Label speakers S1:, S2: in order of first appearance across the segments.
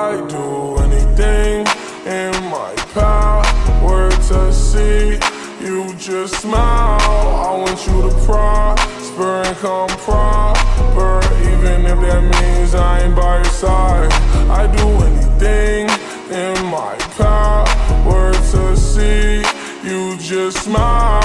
S1: I do anything in my power to see you just smile. I want you to prosper and come proper, even if that means I ain't by your side. I do anything in my power to see you just smile.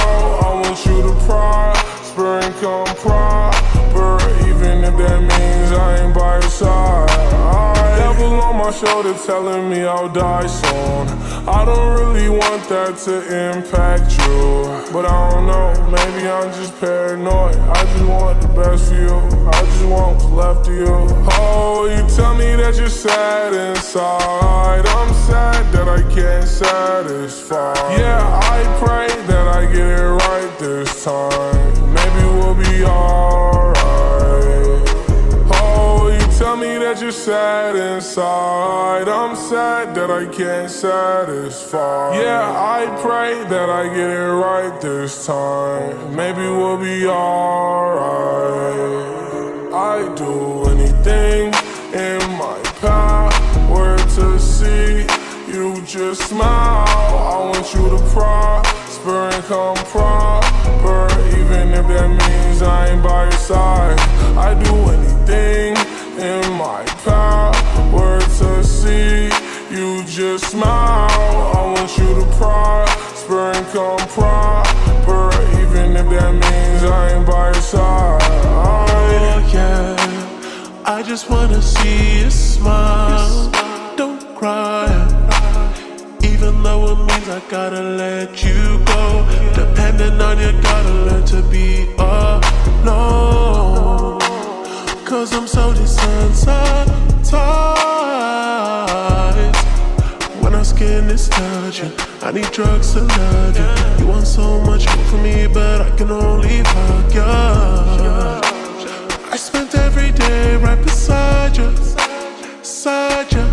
S1: My shoulder telling me I'll die soon. I don't really want that to impact you, but I don't know. Maybe I'm just paranoid. I just want the best for you. I just want what's left of you. Oh, you tell me that you're sad inside. I'm sad that I can't satisfy. Yeah, I pray that I get it right this time. That you're sad inside. I'm sad that I can't satisfy. Yeah, I pray that I get it right this time. Maybe we'll be alright. I do anything in my power to see you just smile. I want you to prosper and come proper, even if that means I ain't by your side. I do anything smile. I want you to prosper and come proper, even if that means I ain't by your side.
S2: Oh yeah, I just wanna see you smile. Don't cry, even though it means I gotta let you go. Depending on you, gotta learn to be alone. Cause I'm so desensitized. Skin is touching, I need drugs to love you. You want so much from me, but I can only fuck you. I spent every day right beside you, beside you.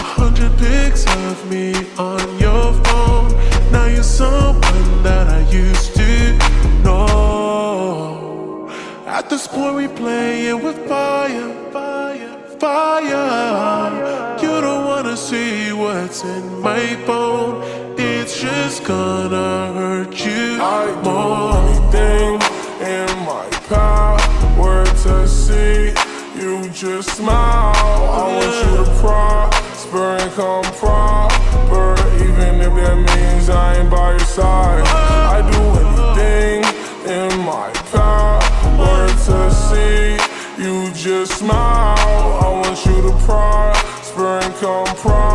S2: A hundred pics of me on your phone. Now you're someone that I used to know. At this point, we playing with fire, fire, fire. You don't wanna see what's in my phone. It's just gonna hurt you
S1: I do anything in my power to see you just smile. I want you to prosper and come proper, even if that means I ain't by your side. I do anything in my power word to see you just smile. I want you to prosper come proper,